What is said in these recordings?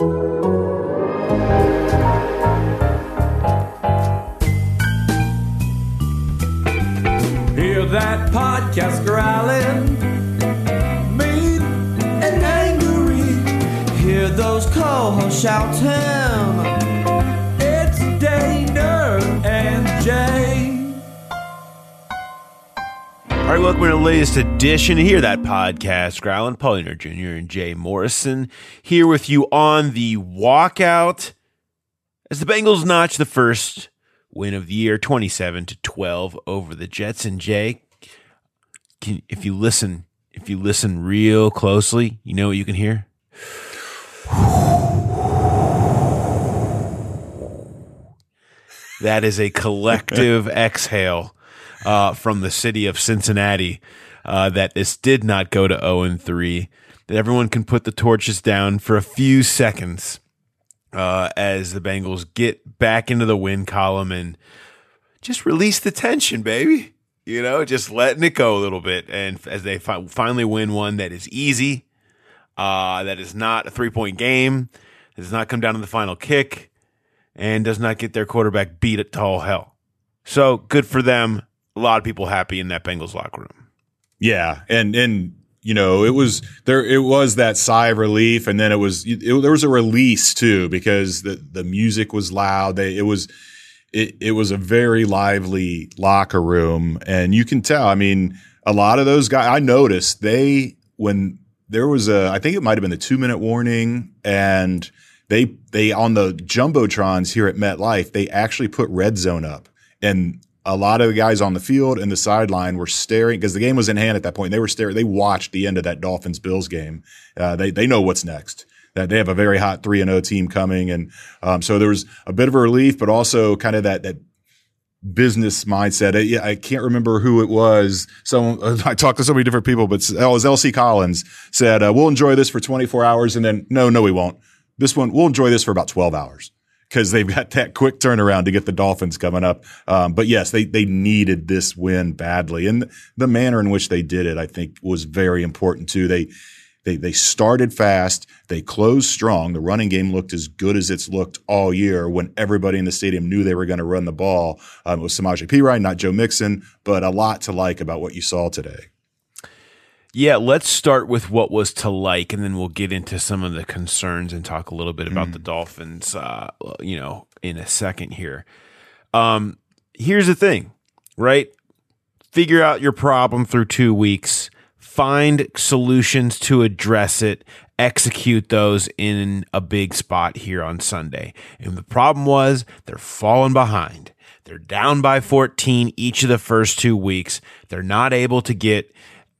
Hear that podcast growling, mean and angry. Hear those co-hosts shouting. All right, welcome to the latest edition. Hear that podcast, Growling Paul Dehner Jr. and Jay Morrison here with you on the walkout as the Bengals notch the first win of the year, twenty-seven to twelve over the Jets. And Jay, can, if you listen, if you listen real closely, you know what you can hear. That is a collective exhale uh, from the city of Cincinnati uh, that this did not go to 0 and 3. That everyone can put the torches down for a few seconds uh, as the Bengals get back into the win column and just release the tension, baby. You know, just letting it go a little bit. And as they fi- finally win one that is easy, uh, that is not a three point game, does not come down to the final kick, and does not get their quarterback beat at tall hell. So good for them. A lot of people happy in that Bengals locker room. Yeah, and and you know it was there. It was that sigh of relief, and then it was it, there was a release too because the the music was loud. They it was it it was a very lively locker room, and you can tell. I mean, a lot of those guys. I noticed they when there was a. I think it might have been the two minute warning, and they they on the jumbotrons here at MetLife. They actually put red zone up, and a lot of the guys on the field and the sideline were staring because the game was in hand at that point. They were staring. They watched the end of that Dolphins Bills game. Uh, they they know what's next. That they have a very hot three and zero team coming, and um, so there was a bit of a relief, but also kind of that that business mindset. I, I can't remember who it was. So I talked to so many different people, but it was La'el Collins said, uh, "We'll enjoy this for 24 hours," and then no, no, we won't. This one, we'll enjoy this for about 12 hours because they've got that quick turnaround to get the Dolphins coming up. Um, but yes, they they needed this win badly, and the manner in which they did it, I think, was very important too. They they they started fast, they closed strong. The running game looked as good as it's looked all year when everybody in the stadium knew they were going to run the ball. Um, it was Samaje Perine, not Joe Mixon, but a lot to like about what you saw today. Yeah, let's start with what was to like, and then we'll get into some of the concerns and talk a little bit about the Dolphins. Uh, you know, in a second here. Um, here's the thing, right? Figure out your problem through two weeks. Find solutions to address it. Execute those in a big spot here on Sunday. And the problem was they're falling behind. They're down by 14 each of the first two weeks. They're not able to get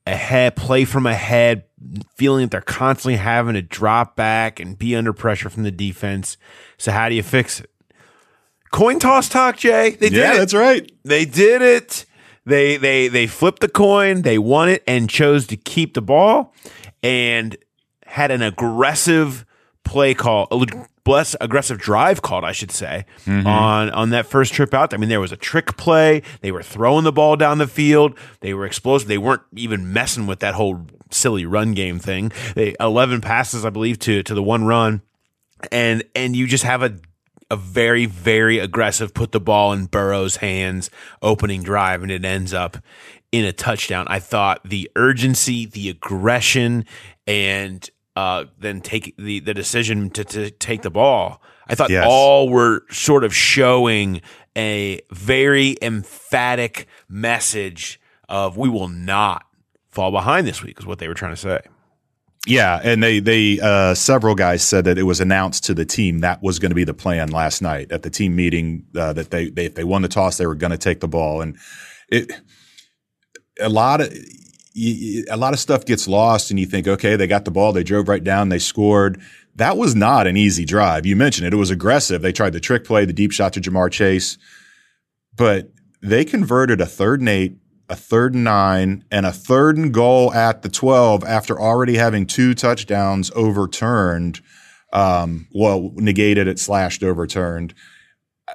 ahead, play from ahead, feeling that they're constantly having to drop back and be under pressure from the defense. So how do you fix it? Coin toss talk, Jay. They did Yeah, it. that's right. They did it. They they they flipped the coin. They won it and chose to keep the ball and had an aggressive play call, a less aggressive drive called, I should say, mm-hmm. on on that first trip out. I mean, there was a trick play. They were throwing the ball down the field. They were explosive. They weren't even messing with that whole silly run game thing. They eleven passes, I believe, to to the one run, and and you just have a a very, very aggressive put the ball in Burrow's hands opening drive, and it ends up in a touchdown. I thought the urgency, the aggression, and uh, then take the the decision to, to take the ball. I thought Yes. all were sort of showing a very emphatic message of we will not fall behind this week is what they were trying to say. Yeah, and they they uh, several guys said that it was announced to the team that was going to be the plan last night at the team meeting uh, that they, they if they won the toss they were going to take the ball and it a lot of y- y- a lot of stuff gets lost and you think okay they got the ball they drove right down they scored that was not an easy drive. You mentioned it; it was aggressive. They tried the trick play, the deep shot to Ja'Marr Chase, but they converted a third and eight, a third and nine, and a third and goal at the twelve after already having two touchdowns overturned. Um, well, negated it, slashed, overturned.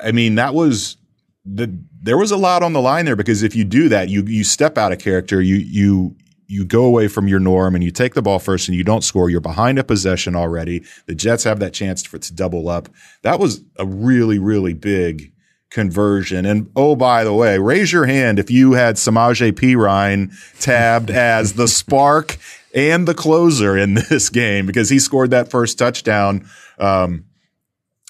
I mean, that was the there was a lot on the line there because if you do that, you you step out of character, you you you go away from your norm and you take the ball first and you don't score. You're behind a possession already. The Jets have that chance for to double up. That was a really really big conversion. And oh, by the way, raise your hand if you had Samaje Perine tabbed as the spark and the closer in this game because he scored that first touchdown. Um,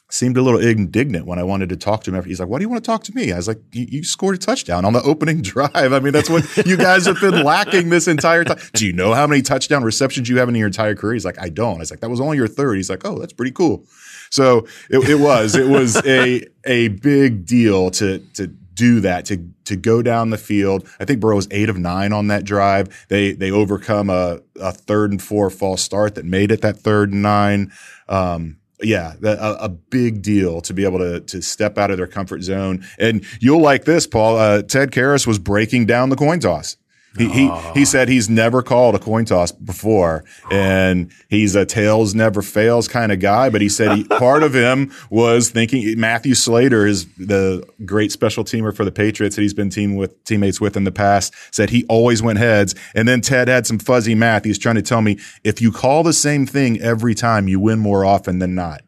seemed a little indignant when I wanted to talk to him. He's like, "Why do you want to talk to me?" I was like, "You, you scored a touchdown on the opening drive. I mean, that's what you guys have been lacking this entire time. Do you know how many touchdown receptions you have in your entire career?" He's like, "I don't." I was like, "That was only your third. He's like, "Oh, that's pretty cool." So it, it was it was a a big deal to to do that to to go down the field. I think Burrow was eight of nine on that drive. They they overcome a, a third and four false start that made it that third and nine. Um, yeah, a, a, big deal to be able to to step out of their comfort zone. And you'll like this, Paul. Uh, Ted Karras was breaking down the coin toss. He, he, he said he's never called a coin toss before and he's a tails never fails kind of guy. But he said he, part of him was thinking Matthew Slater is the great special teamer for the Patriots that he's been team with teammates with in the past said he always went heads. And then Ted had some fuzzy math. He's trying to tell me if you call the same thing every time, you win more often than not.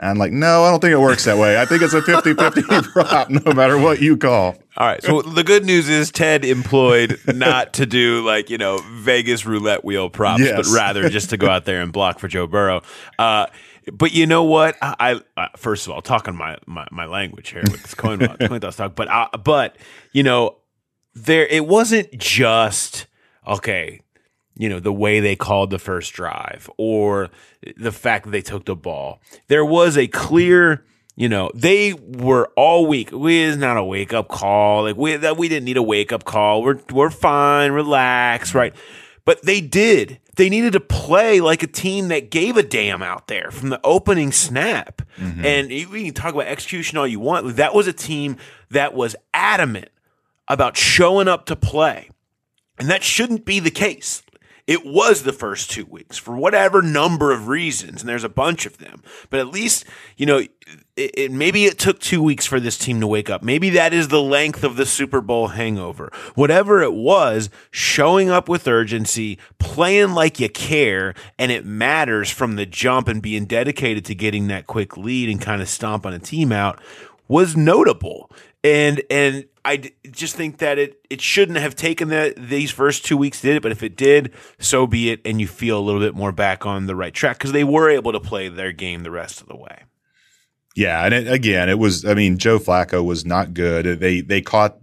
And I'm like, no, I don't think it works that way. I think it's a 50 50 prop no matter what you call. All right. So the good news is Ted employed not to do like, you know, Vegas roulette wheel props, Yes. but rather just to go out there and block for Joe Burrow. Uh, but you know what? I, I uh, first of all talking my, my, my language here with this coin, coin toss talk, but uh, but you know, there it wasn't just okay you know the way they called the first drive or the fact that they took the ball there was a clear you know they were all week we is not a wake up call. Like we that we didn't need a wake up call. We're we're fine. Relax. Right. But they did. They needed to play like a team that gave a damn out there from the opening snap. Mm-hmm. And we can talk about execution all you want. That was a team that was adamant about showing up to play. And that shouldn't be the case. It was the first two weeks for whatever number of reasons, and there's a bunch of them. But at least, you know, it, it, maybe it took two weeks for this team to wake up. Maybe that is the length of the Super Bowl hangover. Whatever it was, showing up with urgency, playing like you care, and it matters from the jump and being dedicated to getting that quick lead and kind of stomp on a team out was notable. And and I just think that it it shouldn't have taken that these first two weeks did it, but if it did, so be it. And you feel a little bit more back on the right track because they were able to play their game the rest of the way. Yeah, and it, again, it was. I mean, Joe Flacco was not good. They they caught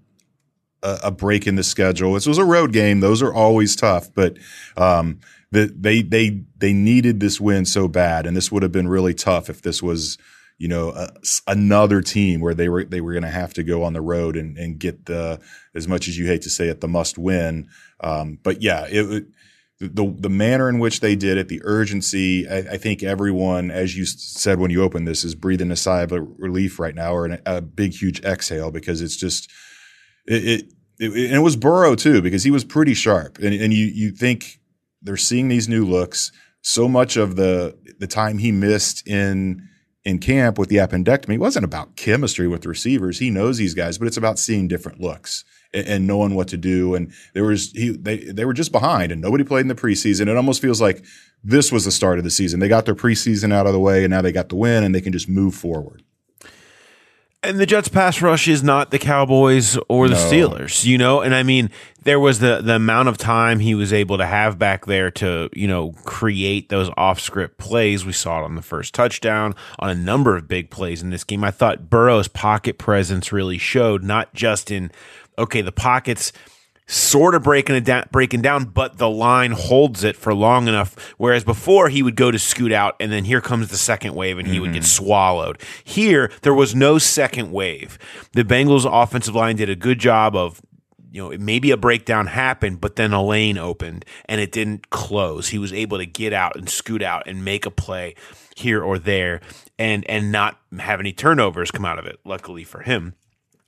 a, a break in the schedule. This was a road game; those are always tough. But um, the, they they they needed this win so bad, and this would have been really tough if this was you know a, another team where they were they were going to have to go on the road and and get the as much as you hate to say it the must win. Um, but yeah, it. it the the manner in which they did it, the urgency. I, I, think everyone, as you said when you opened this, is breathing a sigh of relief right now, or an, a big huge exhale because it's just it. it, it and it was Burrow too because he was pretty sharp, and and you you think they're seeing these new looks. So much of the the time he missed in in camp with the appendectomy wasn't about chemistry with receivers. He knows these guys, but it's about seeing different looks and, and knowing what to do. And there was he they they were just behind, and nobody played in the preseason. It almost feels like this was the start of the season. They got their preseason out of the way, and now they got the win, and they can just move forward. And the Jets pass rush is not the Cowboys or the No. Steelers, you know? And I mean, there was the the amount of time he was able to have back there to, you know, create those off script plays. We saw it on the first touchdown, on a number of big plays in this game. I thought Burrow's pocket presence really showed, not just in okay, the pockets sort of breaking it down, breaking down, but the line holds it for long enough. Whereas before he would go to scoot out, and then here comes the second wave, and he would get mm-hmm. swallowed. Here there was no second wave. The Bengals offensive line did a good job of you know, maybe a breakdown happened, but then a lane opened and it didn't close. He was able to get out and scoot out and make a play here or there and and not have any turnovers come out of it. Luckily for him,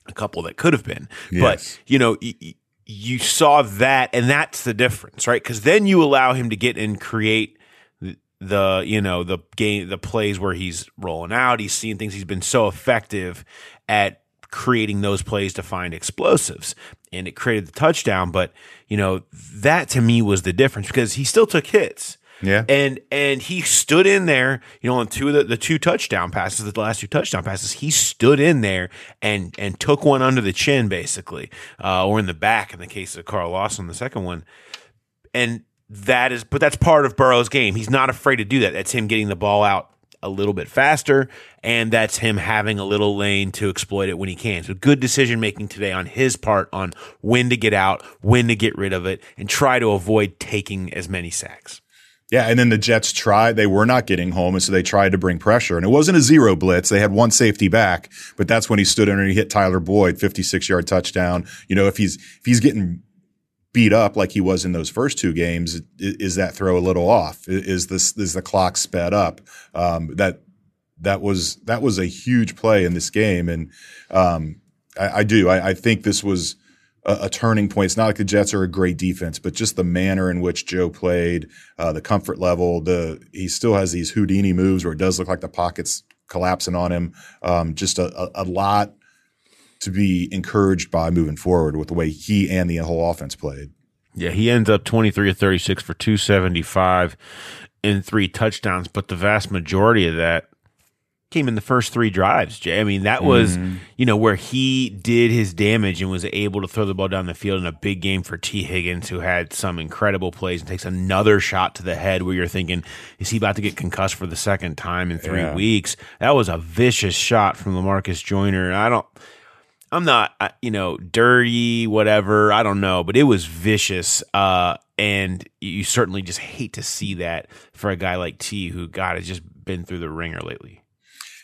a couple that could have been. Yes. But, you know, y- y- you saw that and that's the difference, right? Cuz then you allow him to get and create the you know the game the plays where he's rolling out. He's seeing things. He's been so effective at creating those plays to find explosives and it created the touchdown. But you know that to me was the difference because he still took hits Yeah. and and he stood in there you know on two of the, the two touchdown passes the last two touchdown passes he stood in there and and took one under the chin basically uh, or in the back in the case of Carl Lawson the second one and that is but that's part of Burrow's game. He's not afraid to do that. That's him getting the ball out a little bit faster and that's him having a little lane to exploit it when he can. So good decision making today on his part on when to get out, when to get rid of it and try to avoid taking as many sacks. Yeah, and then the Jets tried. They were not getting home, and so they tried to bring pressure. And it wasn't a zero blitz. They had one safety back, but that's when he stood in and he hit Tyler Boyd, fifty-six yard touchdown. You know, if he's if he's getting beat up like he was in those first two games, is that throw a little off? Is this is the clock sped up? Um, that that was that was a huge play in this game, and um, I, I do. I, I think this was a, a turning point. It's not like the Jets are a great defense, but just the manner in which Joe played, uh, the comfort level. The he still has these Houdini moves where it does look like the pockets collapsing on him. Um, just a, a, a lot to be encouraged by moving forward with the way he and the whole offense played. Yeah, he ends up 23 or 36 for 275 and three touchdowns, but the vast majority of that came in the first three drives, Jay. I mean, that was, you know, where he did his damage and was able to throw the ball down the field in a big game for Tee Higgins, who had some incredible plays and takes another shot to the head where you're thinking, is he about to get concussed for the second time in three Yeah. weeks? That was a vicious shot from Lamarcus Joyner. And I don't, I'm not, you know, dirty, whatever. I don't know, but it was vicious. Uh, and you certainly just hate to see that for a guy like T, who God has just been through the ringer lately.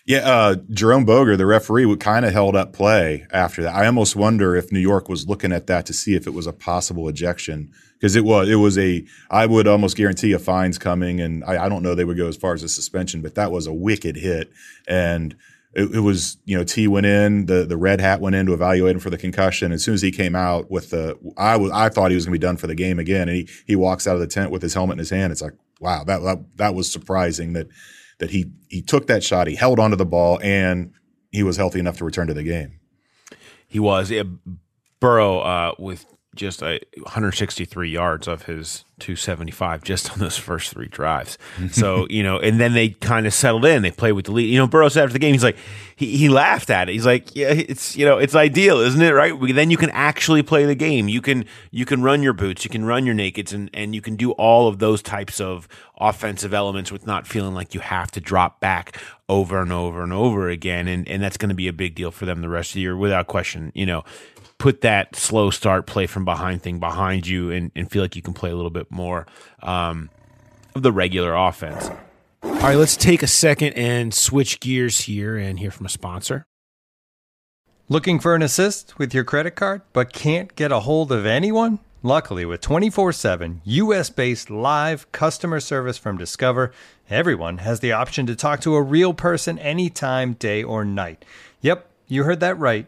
Yeah, uh, Jerome Boger, the referee, kind of held up play after that. I almost wonder if New York was looking at that to see if it was a possible ejection because it was. It was a. I would almost guarantee a fine's coming, and I, I don't know they would go as far as a suspension, but that was a wicked hit, and it, it was. You know, T went in, the the red hat went in to evaluate him for the concussion. As soon as he came out with the, I was I thought he was going to be done for the game again, and he he walks out of the tent with his helmet in his hand. It's like, wow, that that, that was surprising that that he he took that shot, he held onto the ball, and he was healthy enough to return to the game. He was yeah, Burrow uh, with just a 163 yards of his 275 just on those first three drives. So you know, and then they kind of settled in. They played with the lead. You know, Burrow said after the game, he's like, he, he laughed at it. He's like, yeah, it's you know, it's ideal, isn't it? Right? We- Then you can actually play the game. You can you can run your boots, you can run your nakeds, and and you can do all of those types of offensive elements with not feeling like you have to drop back over and over and over again. And and that's going to be a big deal for them the rest of the year, without question. You know put that slow start play from behind thing behind you and, and feel like you can play a little bit more um, of the regular offense. All right, let's take a second and switch gears here and hear from a sponsor. Looking for an assist with your credit card but can't get a hold of anyone? Luckily, with 24 7 US based live customer service from Discover, everyone has the option to talk to a real person anytime, day or night. Yep, you heard that right.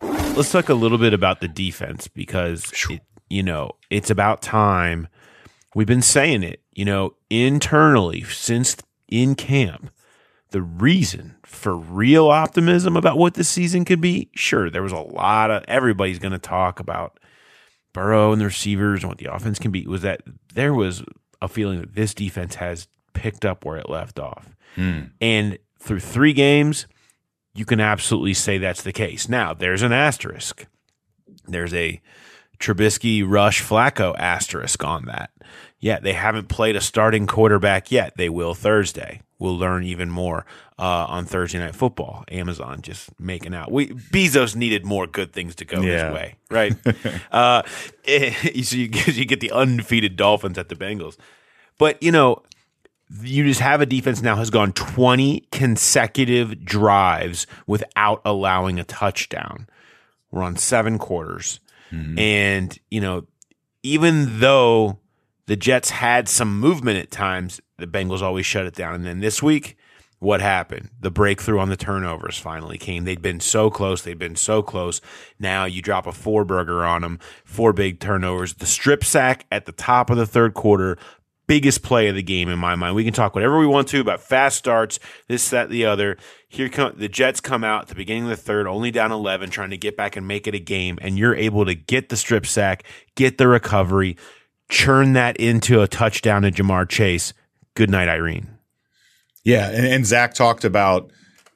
Let's talk a little bit about the defense because, it, you know, it's about time. We've been saying it, you know, internally since in camp. the reason for real optimism about what this season could be, sure, there was a lot of everybody's going to talk about Burrow and the receivers and what the offense can be. Was that there was a feeling that this defense has picked up where it left off, hmm. and through three games, you can absolutely say that's the case. Now, there's an asterisk. There's a Trubisky, Rush, Flacco asterisk on that. Yeah, they haven't played a starting quarterback yet. They will Thursday. We'll learn even more uh, on Thursday Night Football. Amazon just making out. We Bezos needed more good things to go Yeah. his way, right? uh, so you get, you get the undefeated Dolphins at the Bengals, but you know you just have a defense now has gone 20 consecutive drives without allowing a touchdown. We're on seven quarters. Hmm. And, you know, even though the Jets had some movement at times, the Bengals always shut it down. And then this week, what happened? The breakthrough on the turnovers finally came. They'd been so close. They'd been so close. Now you drop a four burger on them, four big turnovers. The strip sack at the top of the third quarter, biggest play of the game in my mind. We can talk whatever we want to about fast starts, this, that, the other. Here come the Jets come out the beginning of the third, only down eleven, trying to get back and make it a game, and you're able to get the strip sack, get the recovery, churn that into a touchdown to Ja'Marr Chase. Good night, Irene. Yeah, and, and Zach talked about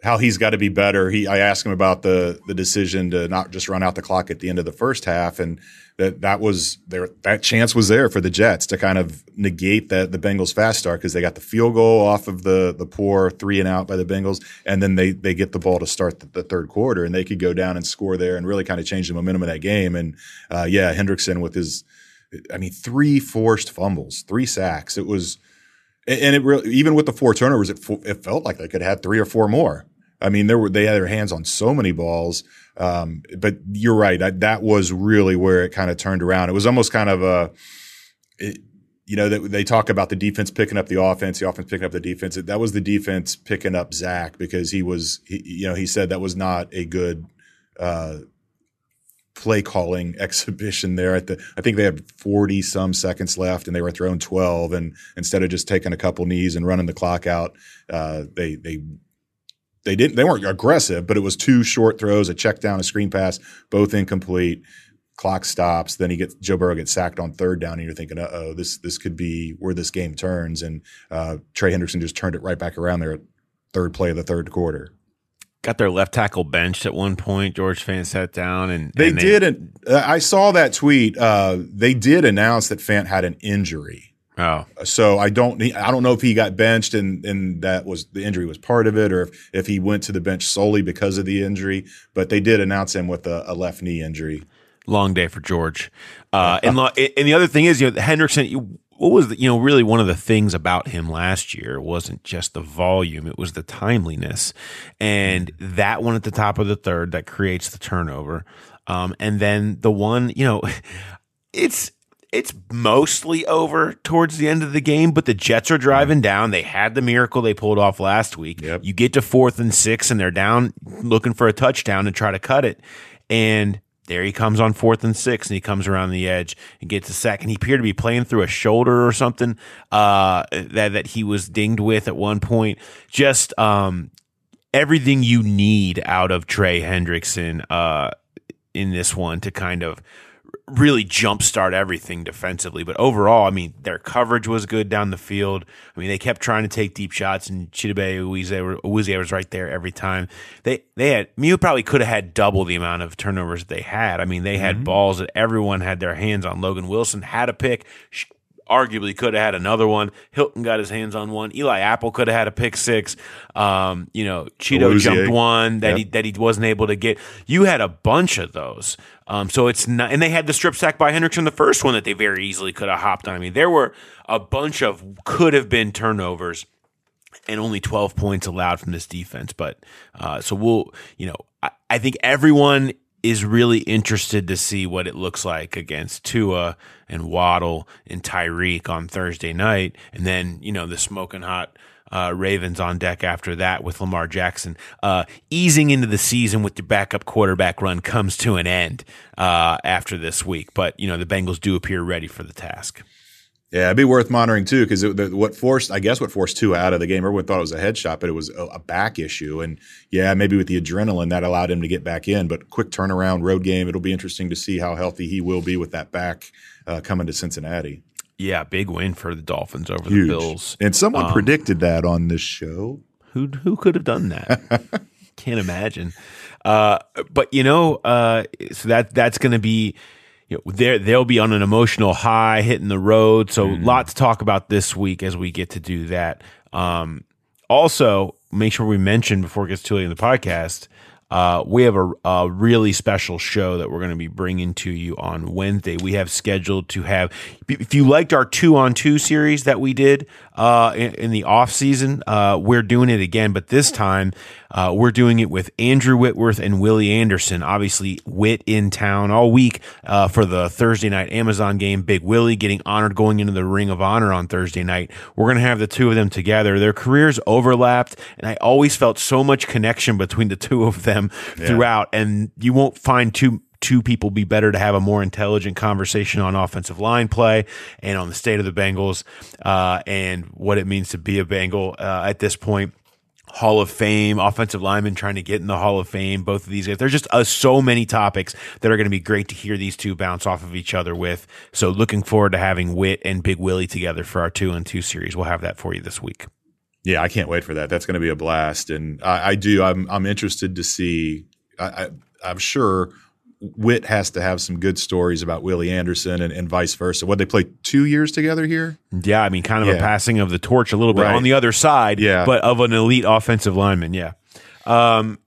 how he's got to be better. He, I asked him about the the decision to not just run out the clock at the end of the first half, and that that was there. That chance was there for the Jets to kind of negate that the Bengals fast start because they got the field goal off of the the poor three and out by the Bengals, and then they they get the ball to start the, the third quarter, and they could go down and score there and really kind of change the momentum of that game. And uh, yeah, Hendrickson with his, I mean, three forced fumbles, three sacks. It was. And it really, even with the four turnovers, it, it felt like they could have had three or four more. I mean, there were they had their hands on so many balls. Um, but you're right. That, that was really where it kind of turned around. It was almost kind of a, it, you know, that they talk about the defense picking up the offense, the offense picking up the defense. That was the defense picking up Zach because he was, he, you know, he said that was not a good uh, play calling exhibition there at the I think they had 40 some seconds left and they were throwing 12 and instead of just taking a couple knees and running the clock out uh, they they they didn't they weren't aggressive but it was two short throws a check down a screen pass both incomplete clock stops then he gets Joe Burrow gets sacked on third down and you're thinking uh-oh this this could be where this game turns and uh, Trey Hendrickson just turned it right back around there at third play of the third quarter Got their left tackle benched at one point. George Fant sat down and They, and didn't. Uh, I saw that tweet. Uh, they did announce that Fant had an injury. Oh, So I don't. I don't know if he got benched and and that was the injury was part of it, or if, if he went to the bench solely because of the injury. But they did announce him with a, a left knee injury. long day for George. Uh, and lo- and the other thing is, you know, Hendrickson. you- What was the, you know really one of the things about him last year wasn't just the volume; it was the timeliness, and that one at the top of the third that creates the turnover. Um, and then the one, you know, it's it's mostly over towards the end of the game, but the Jets are driving down. They had the miracle they pulled off last week. Yep. You get to fourth and six, and they're down looking for a touchdown to try to cut it. And there he comes on fourth and six, and he comes around the edge and gets a sack. And he appeared to be playing through a shoulder or something uh, that that he was dinged with at one point. Just um, everything you need out of Trey Hendrickson uh, in this one to kind of really jumpstart everything defensively. But overall, I mean, their coverage was good down the field. I mean, they kept trying to take deep shots, and Chidobe Awuzie was right there every time. They they had Mew probably could have had double the amount of turnovers that they had. I mean, they had mm-hmm. balls that everyone had their hands on. Logan Wilson had a pick. Arguably could have had another one. Hilton got his hands on one. Eli Apple could have had a pick six. Um, you know, Cheeto jumped one that Yep. he that he wasn't able to get. You had a bunch of those. Um, so it's not, and they had the strip sack by Hendrickson, the first one that they very easily could have hopped on. I mean, there were a bunch of could have been turnovers and only 12 points allowed from this defense. But uh, so we'll, you know, I, I think everyone is really interested to see what it looks like against Tua and Waddle and Tyreek on Thursday night. And then, you know, the smoking hot uh, Ravens on deck after that with Lamar Jackson. Uh, easing into the season with the backup quarterback run comes to an end uh, after this week. But, you know, the Bengals do appear ready for the task. Yeah, it'd be worth monitoring too because what forced, I guess, what forced Tua out of the game. Everyone thought it was a headshot, but it was a, a, back issue. And yeah, maybe with the adrenaline that allowed him to get back in. But quick turnaround, road game. It'll be interesting to see how healthy he will be with that back uh, coming to Cincinnati. Yeah, big win for the Dolphins over Huge. the Bills. And someone um, predicted that on this show. Who who could have done that? Can't imagine. Uh, but you know, uh, so that that's going to be you know, they they'll be on an emotional high hitting the road. So mm. lot to talk about this week as we get to do that. Um, also, make sure we mention before it gets too late in the podcast uh, we have a, a, really special show that we're going to be bringing to you on Wednesday. We have scheduled to have, if you liked our two on two series that we did uh, in, in, the off season, uh, we're doing it again, but this time uh, we're doing it with Andrew Whitworth and Willie Anderson. Obviously, Whit in town all week uh, for the Thursday night Amazon game. Big Willie getting honored going into the Ring of Honor on Thursday night. We're going to have the two of them together. Their careers overlapped, and I always felt so much connection between the two of them yeah. throughout. And you won't find two two people be better to have a more intelligent conversation on offensive line play and on the state of the Bengals uh, and what it means to be a Bengal uh, at this point. Hall of Fame, offensive lineman trying to get in the Hall of Fame. Both of these guys. There's just uh, so many topics that are going to be great to hear these two bounce off of each other with. So looking forward to having Whit and Big Willie together for our two and two series. We'll have that for you this week. Yeah, I can't wait for that. That's going to be a blast, and I, I do. I'm I'm interested to see. I, I, I'm sure Whit has to have some good stories about Willie Anderson and, and vice versa. What they play two years together here? Yeah, I mean, kind of yeah. a passing of the torch a little bit right. on the other side, yeah. but of an elite offensive lineman. Yeah. Um,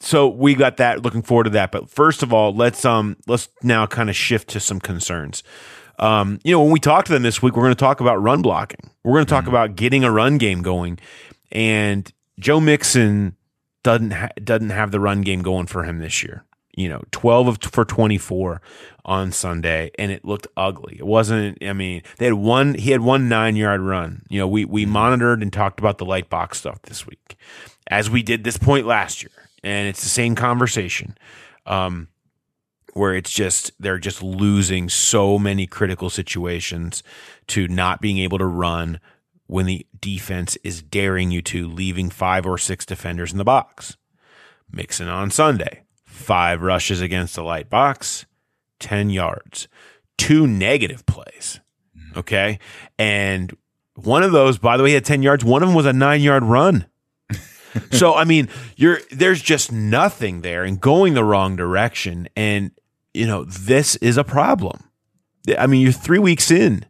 so we got that. Looking forward to that. But first of all, let's um let's now kind of shift to some concerns. Um, you know, when we talk to them this week, we're going to talk about run blocking. We're going to talk mm-hmm. about getting a run game going, and Joe Mixon doesn't ha- doesn't have the run game going for him this year you know, 12 of, for 24 on Sunday and it looked ugly. It wasn't, I mean, they had one, he had one nine yard run. You know, we, we mm-hmm. monitored and talked about the light box stuff this week as we did this point last year. And it's the same conversation. Um, where it's just they're just losing so many critical situations to not being able to run when the defense is daring you to leaving five or six defenders in the box. Mixon on Sunday five rushes against the light box, 10 yards, two negative plays. Mm-hmm. Okay. And one of those, by the way, had 10 yards. One of them was a nine yard run. so, I mean, you're, there's just nothing there and going the wrong direction. And, you know, this is a problem. I mean, you're three weeks in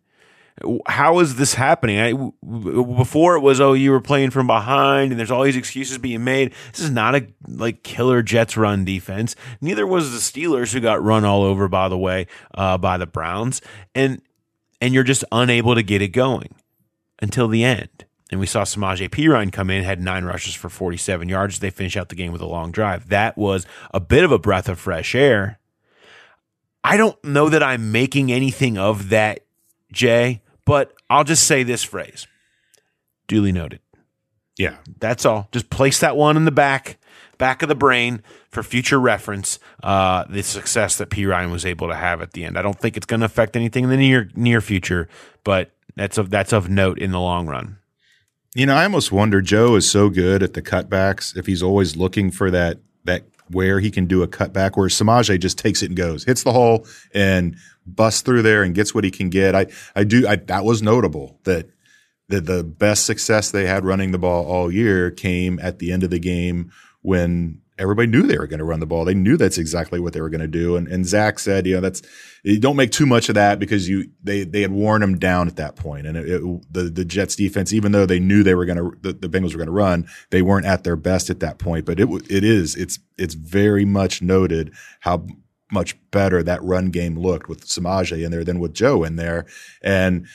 how is this happening? I, before it was, oh, you were playing from behind, and there's all these excuses being made. This is not a like killer Jets run defense. Neither was the Steelers, who got run all over, by the way, uh, by the Browns, and and you're just unable to get it going until the end. And we saw Samaje Perine come in, had nine rushes for 47 yards. They finish out the game with a long drive. That was a bit of a breath of fresh air. I don't know that I'm making anything of that, Jay but I'll just say this phrase duly noted. Yeah. That's all. Just place that one in the back, back of the brain for future reference. Uh, the success that Perine was able to have at the end. I don't think it's going to affect anything in the near near future, but that's of that's of note in the long run. You know, I almost wonder Joe is so good at the cutbacks if he's always looking for that that where he can do a cutback where Samaje just takes it and goes, hits the hole and busts through there and gets what he can get. I, I do, I, that was notable that, that the best success they had running the ball all year came at the end of the game when everybody knew they were going to run the ball. They knew that's exactly what they were going to do. And, and Zach said, you know, that's, you don't make too much of that because you, they, they had worn them down at that point. And it, it, the, the Jets defense, even though they knew they were going to, the, the Bengals were going to run, they weren't at their best at that point. But it, it is, it's, it's very much noted how much better that run game looked with Samaje in there than with Joe in there. And,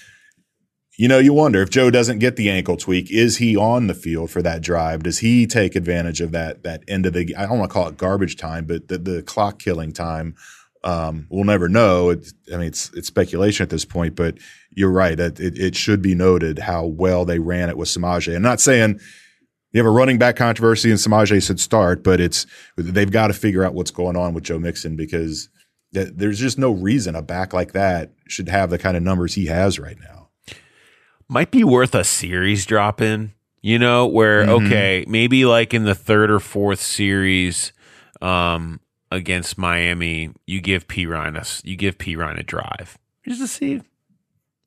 you know, you wonder if Joe doesn't get the ankle tweak, is he on the field for that drive? Does he take advantage of that that end of the I don't want to call it garbage time, but the, the clock killing time? Um, we'll never know. It's, I mean, it's it's speculation at this point, but you're right. It, it, it should be noted how well they ran it with Samaje. I'm not saying you have a running back controversy and Samaje should start, but it's they've got to figure out what's going on with Joe Mixon because th- there's just no reason a back like that should have the kind of numbers he has right now. might be worth a series drop in. You know, where Mm-hmm. okay, maybe like in the third or fourth series um, against Miami, you give Perine a you give Perine a drive just to see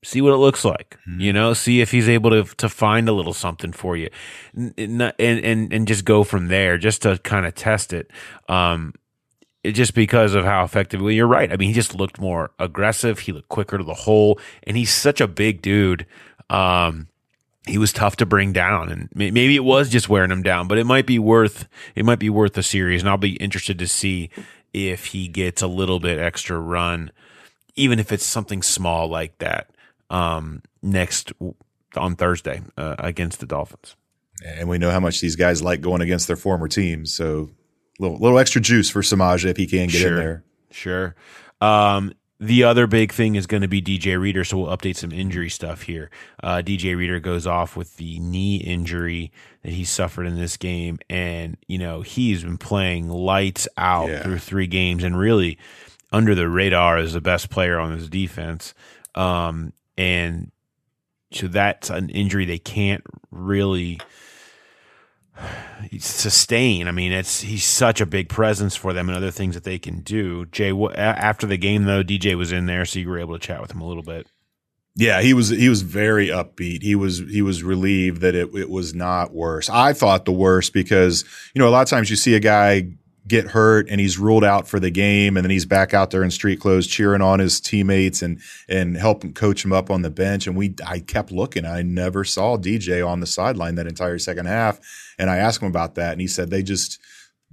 see what it looks like. Mm-hmm. You know, see if he's able to to find a little something for you, and and and just go from there, just to kind of test it. Um, it just because of how effective. Well, you're right. I mean, he just looked more aggressive. He looked quicker to the hole, and he's such a big dude. Um, he was tough to bring down, and maybe it was just wearing him down. But it might be worth it might be worth a series, and I'll be interested to see if he gets a little bit extra run, even if it's something small like that. Um, next on Thursday uh, against the Dolphins. And we know how much these guys like going against their former teams. So little little extra juice for Samaje if he can get in there. Sure. Um, the other big thing is going to be DJ Reader, so we'll update some injury stuff here. Uh, DJ Reader goes off with the knee injury that he suffered in this game, and you know he's been playing lights out Yeah. through three games, and really under the radar as the best player on his defense. Um, and so that's an injury they can't really sustain. I mean, it's he's such a big presence for them and other things that they can do. Jay, after the game though, DJ was in there, so you were able to chat with him a little bit. Yeah, he was he was very upbeat. He was he was relieved that it it was not worse. I thought the worst because you know a lot of times you see a guy get hurt and he's ruled out for the game and then he's back out there in street clothes cheering on his teammates and and helping coach him up on the bench and we I kept looking I never saw DJ on the sideline that entire second half and I asked him about that and he said they just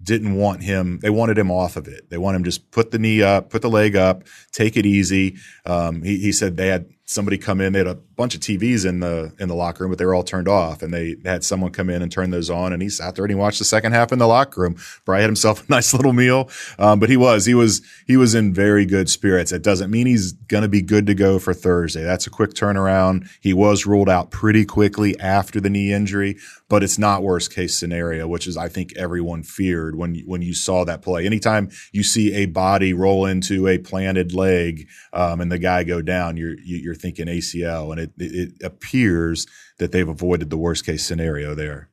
didn't want him. They wanted him off of it. They want him just put the knee up, put the leg up, take it easy. Um, he, he said they had somebody come in. They had a bunch of TVs in the in the locker room, but they were all turned off. And they had someone come in and turn those on. And he sat there and he watched the second half in the locker room. Probably had himself a nice little meal. Um, but he was he was he was in very good spirits. It doesn't mean he's going to be good to go for Thursday. That's a quick turnaround. He was ruled out pretty quickly after the knee injury, but it's not worst case scenario, which is I think everyone feared when when you saw that play. Anytime you see a body roll into a planted leg um, and the guy go down, you're you- you're thinking ACL, and it it appears that they've avoided the worst case scenario there.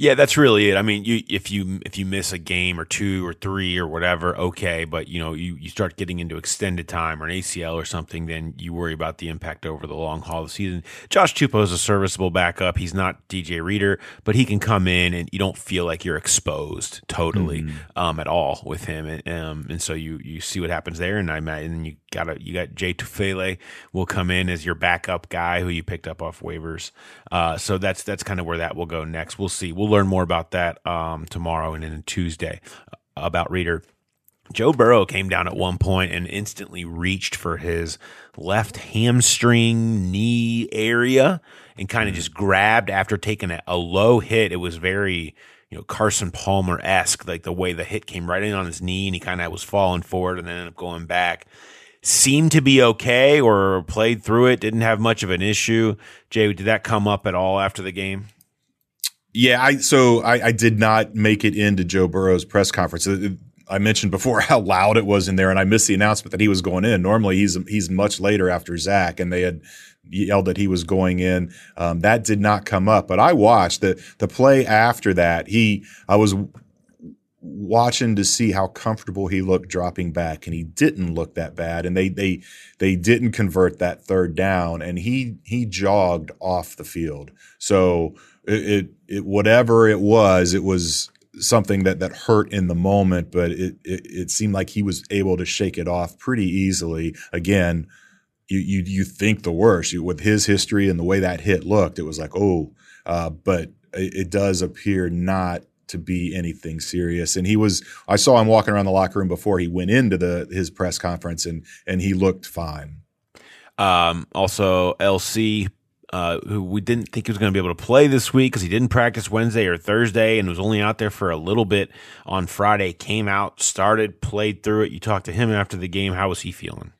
Yeah, that's really it. I mean, you if you if you miss a game or two or three or whatever, okay, but you know, you, you start getting into extended time or an ACL or something, then you worry about the impact over the long haul of the season. Josh Tupou is a serviceable backup. He's not DJ Reader, but he can come in and you don't feel like you're exposed totally um, at all with him, and um, and so you you see what happens there, and I and you got you got Jay Tufele will come in as your backup guy who you picked up off waivers. Uh, so that's that's kind of where that will go next. We'll see. We'll learn more about that um, tomorrow and then Tuesday uh, about Reader. Joe Burrow came down at one point and instantly reached for his left hamstring knee area and kind of just grabbed after taking a, a low hit. It was very, you know, Carson Palmer esque, like the way the hit came right in on his knee and he kind of was falling forward and then ended up going back. Seemed to be okay or played through it, didn't have much of an issue. Jay, did that come up at all after the game? Yeah, I so I, I did not make it into Joe Burrow's press conference. It- it- I mentioned before how loud it was in there, and I missed the announcement that he was going in. Normally, he's he's much later after Zach, and they had yelled that he was going in. Um, that did not come up, but I watched the the play after that. He I was watching to see how comfortable he looked dropping back, and he didn't look that bad. And they they they didn't convert that third down, and he he jogged off the field. So it, it, it whatever it was, it was something that that hurt in the moment, but it, it it seemed like he was able to shake it off pretty easily. Again, you you you think the worst you, with his history and the way that hit looked. It was like oh, uh, but it, it does appear not to be anything serious. And he was I saw him walking around the locker room before he went into the his press conference, and and he looked fine. Um, also, La'el, uh, who we didn't think he was going to be able to play this week because he didn't practice Wednesday or Thursday and was only out there for a little bit on Friday, came out, started, played through it. You talked to him after the game. How was he feeling?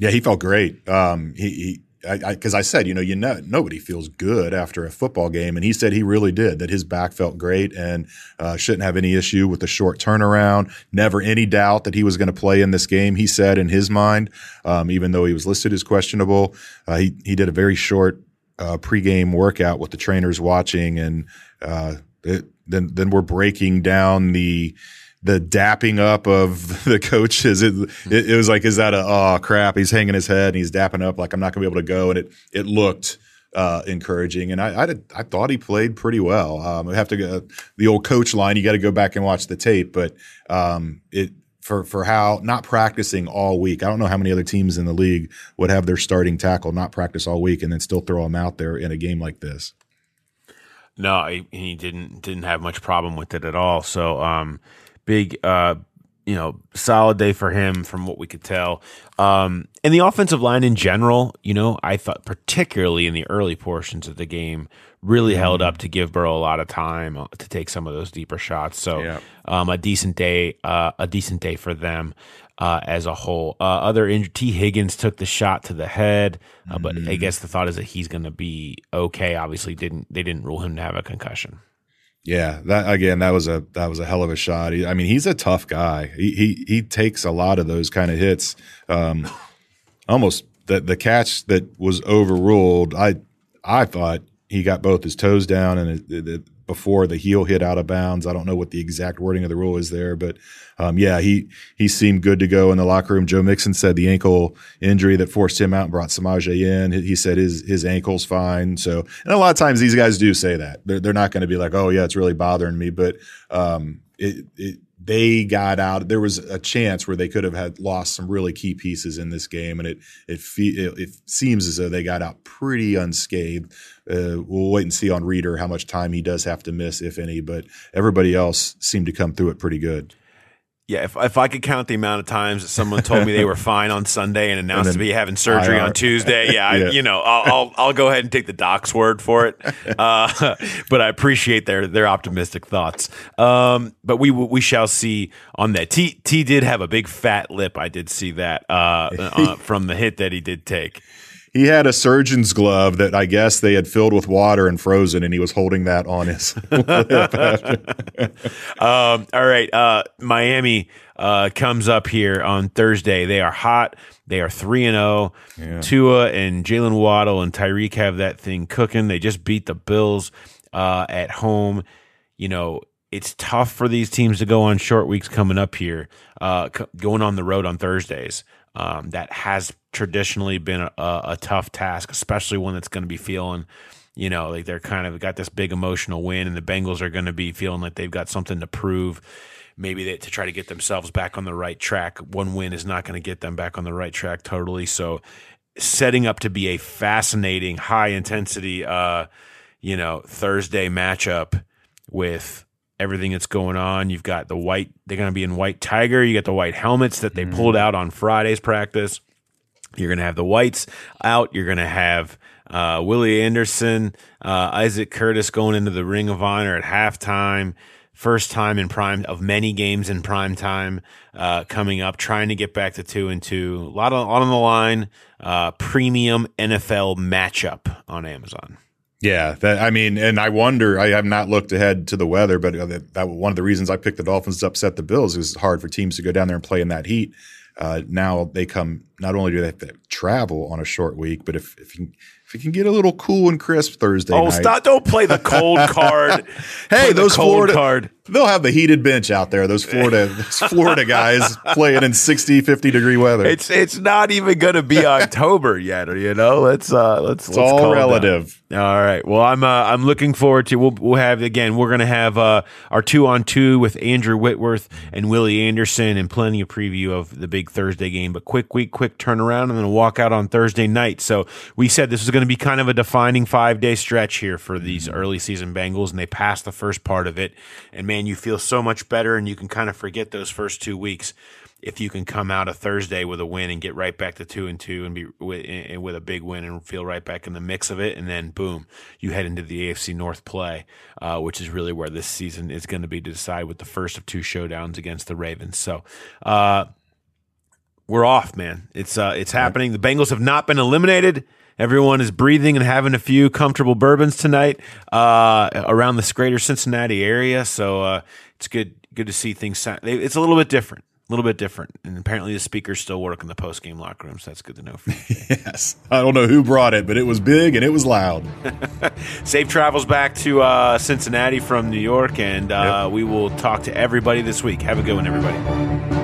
Yeah, he felt great. Um, he, he I, because I, said, you know, you know, nobody feels good after a football game, and he said he really did. That his back felt great and uh, shouldn't have any issue with the short turnaround. Never any doubt that he was going to play in this game. He said in his mind, um, even though he was listed as questionable, uh, he he did a very short uh, pregame workout with the trainers watching, and uh, it, then then we're breaking down the the dapping up of the coaches. It, it, it was like, is that a oh crap? He's hanging his head and he's dapping up like I'm not gonna be able to go, and it it looked uh, encouraging, and I I, did, I thought he played pretty well. Um, I have to go the old coach line. You got to go back and watch the tape, but um, it for for how not practicing all week. I don't know how many other teams in the league would have their starting tackle not practice all week and then still throw him out there in a game like this. No, he, he didn't didn't have much problem with it at all. So, um, big, uh, you know, solid day for him from what we could tell. Um, and the offensive line in general, you know, I thought particularly in the early portions of the game really held up to give Burrow a lot of time uh, to take some of those deeper shots. So, Yeah. um, a decent day, uh, a decent day for them. Uh, as a whole, uh, other inj- Tee Higgins took the shot to the head, uh, but I guess the thought is that he's going to be okay. Obviously, didn't they didn't rule him to have a concussion? Yeah, that again, that was a that was a hell of a shot. He, I mean, he's a tough guy. He he he takes a lot of those kind of hits. Um, almost the the catch that was overruled. I I thought he got both his toes down and it, it, before the heel hit out of bounds. I don't know what the exact wording of the rule is there, but um, yeah, he he seemed good to go in the locker room. Joe Mixon said the ankle injury that forced him out and brought Samaje in. He said his his ankle's fine. So, and a lot of times these guys do say that they're they're not going to be like, oh yeah, it's really bothering me, but um, it it they got out. There was a chance where they could have had lost some really key pieces in this game, and it it fe- it, it seems as though they got out pretty unscathed. Uh, we'll wait and see on Reader how much time he does have to miss, if any. But everybody else seemed to come through it pretty good. Yeah, if if I could count the amount of times that someone told me they were fine on Sunday and announced And to be having surgery IR. on Tuesday, yeah, I, you know, I'll, I'll I'll go ahead and take the doc's word for it. Uh, but I appreciate their their optimistic thoughts. Um, but we we shall see on that. T T did have a big fat lip. I did see that uh, uh, from the hit that he did take. He had a surgeon's glove that I guess they had filled with water and frozen, and he was holding that on his. Um, all right. Uh, Miami uh, comes up here on Thursday. They are hot. They are 3 and 0. Tua and Jaylen Waddle and Tyreek have that thing cooking. They just beat the Bills uh, at home. You know, it's tough for these teams to go on short weeks coming up here, uh, c- going on the road on Thursdays. Um, that has traditionally been a, a, tough task, especially one that's going to be feeling you know, like they're kind of got this big emotional win, and the Bengals are going to be feeling like they've got something to prove. Maybe they, to try to get themselves back on the right track. One win is not going to get them back on the right track totally. So, setting up to be a fascinating, high intensity, uh, you know, Thursday matchup with everything that's going on. You've got the white; they're going to be in white tiger. You got the white helmets that they pulled out on Friday's practice. You're going to have the whites out. You're going to have uh, Willie Anderson, uh, Isaac Curtis going into the Ring of Honor at halftime. First time in prime of many games in prime time uh, coming up, trying to get back to two and two. A lot, on, lot on the line. Uh, premium NFL matchup on Amazon. Yeah, that I mean, and I wonder. I have not looked ahead to the weather, but uh, that, that one of the reasons I picked the Dolphins to upset the Bills is it's hard for teams to go down there and play in that heat. Uh, now they come. Not only do they have to travel on a short week, but if if you, if you can get a little cool and crisp Thursday Oh, night, stop! Don't play the cold card. Play Hey, the those cold Florida card. They'll have the heated bench out there. Those Florida those Florida guys playing in 60, 50 degree weather. It's it's not even going to be October yet. You know, let's uh let's It's all relative. All right. Well, I'm uh, I'm looking forward to. We'll we'll have again. We're gonna have uh, our two on two with Andrew Whitworth and Willie Anderson, and plenty of preview of the big Thursday game. But quick week, quick turnaround, and then a walkout on Thursday night. So we said this was going to be kind of a defining five day stretch here for these early season Bengals, and they passed the first part of it. And man, you feel so much better, and you can kind of forget those first two weeks if you can come out a Thursday with a win and get right back to two and two and be with, and with a big win and feel right back in the mix of it, and then boom, you head into the AFC North play, uh, which is really where this season is going to be to decide with the first of two showdowns against the Ravens. So, uh, we're off, man. It's uh, it's happening. The Bengals have not been eliminated. Everyone is breathing and having a few comfortable bourbons tonight uh, around the greater Cincinnati area. So uh, it's good good to see things. It's a little bit different. a little bit different. And apparently the speakers still work in the post game locker room, so that's good to know. For. Yes. I don't know who brought it, but it was big and it was loud. Safe travels back to uh, Cincinnati from New York, and uh, Yep. we will talk to everybody this week. Have a good one, everybody.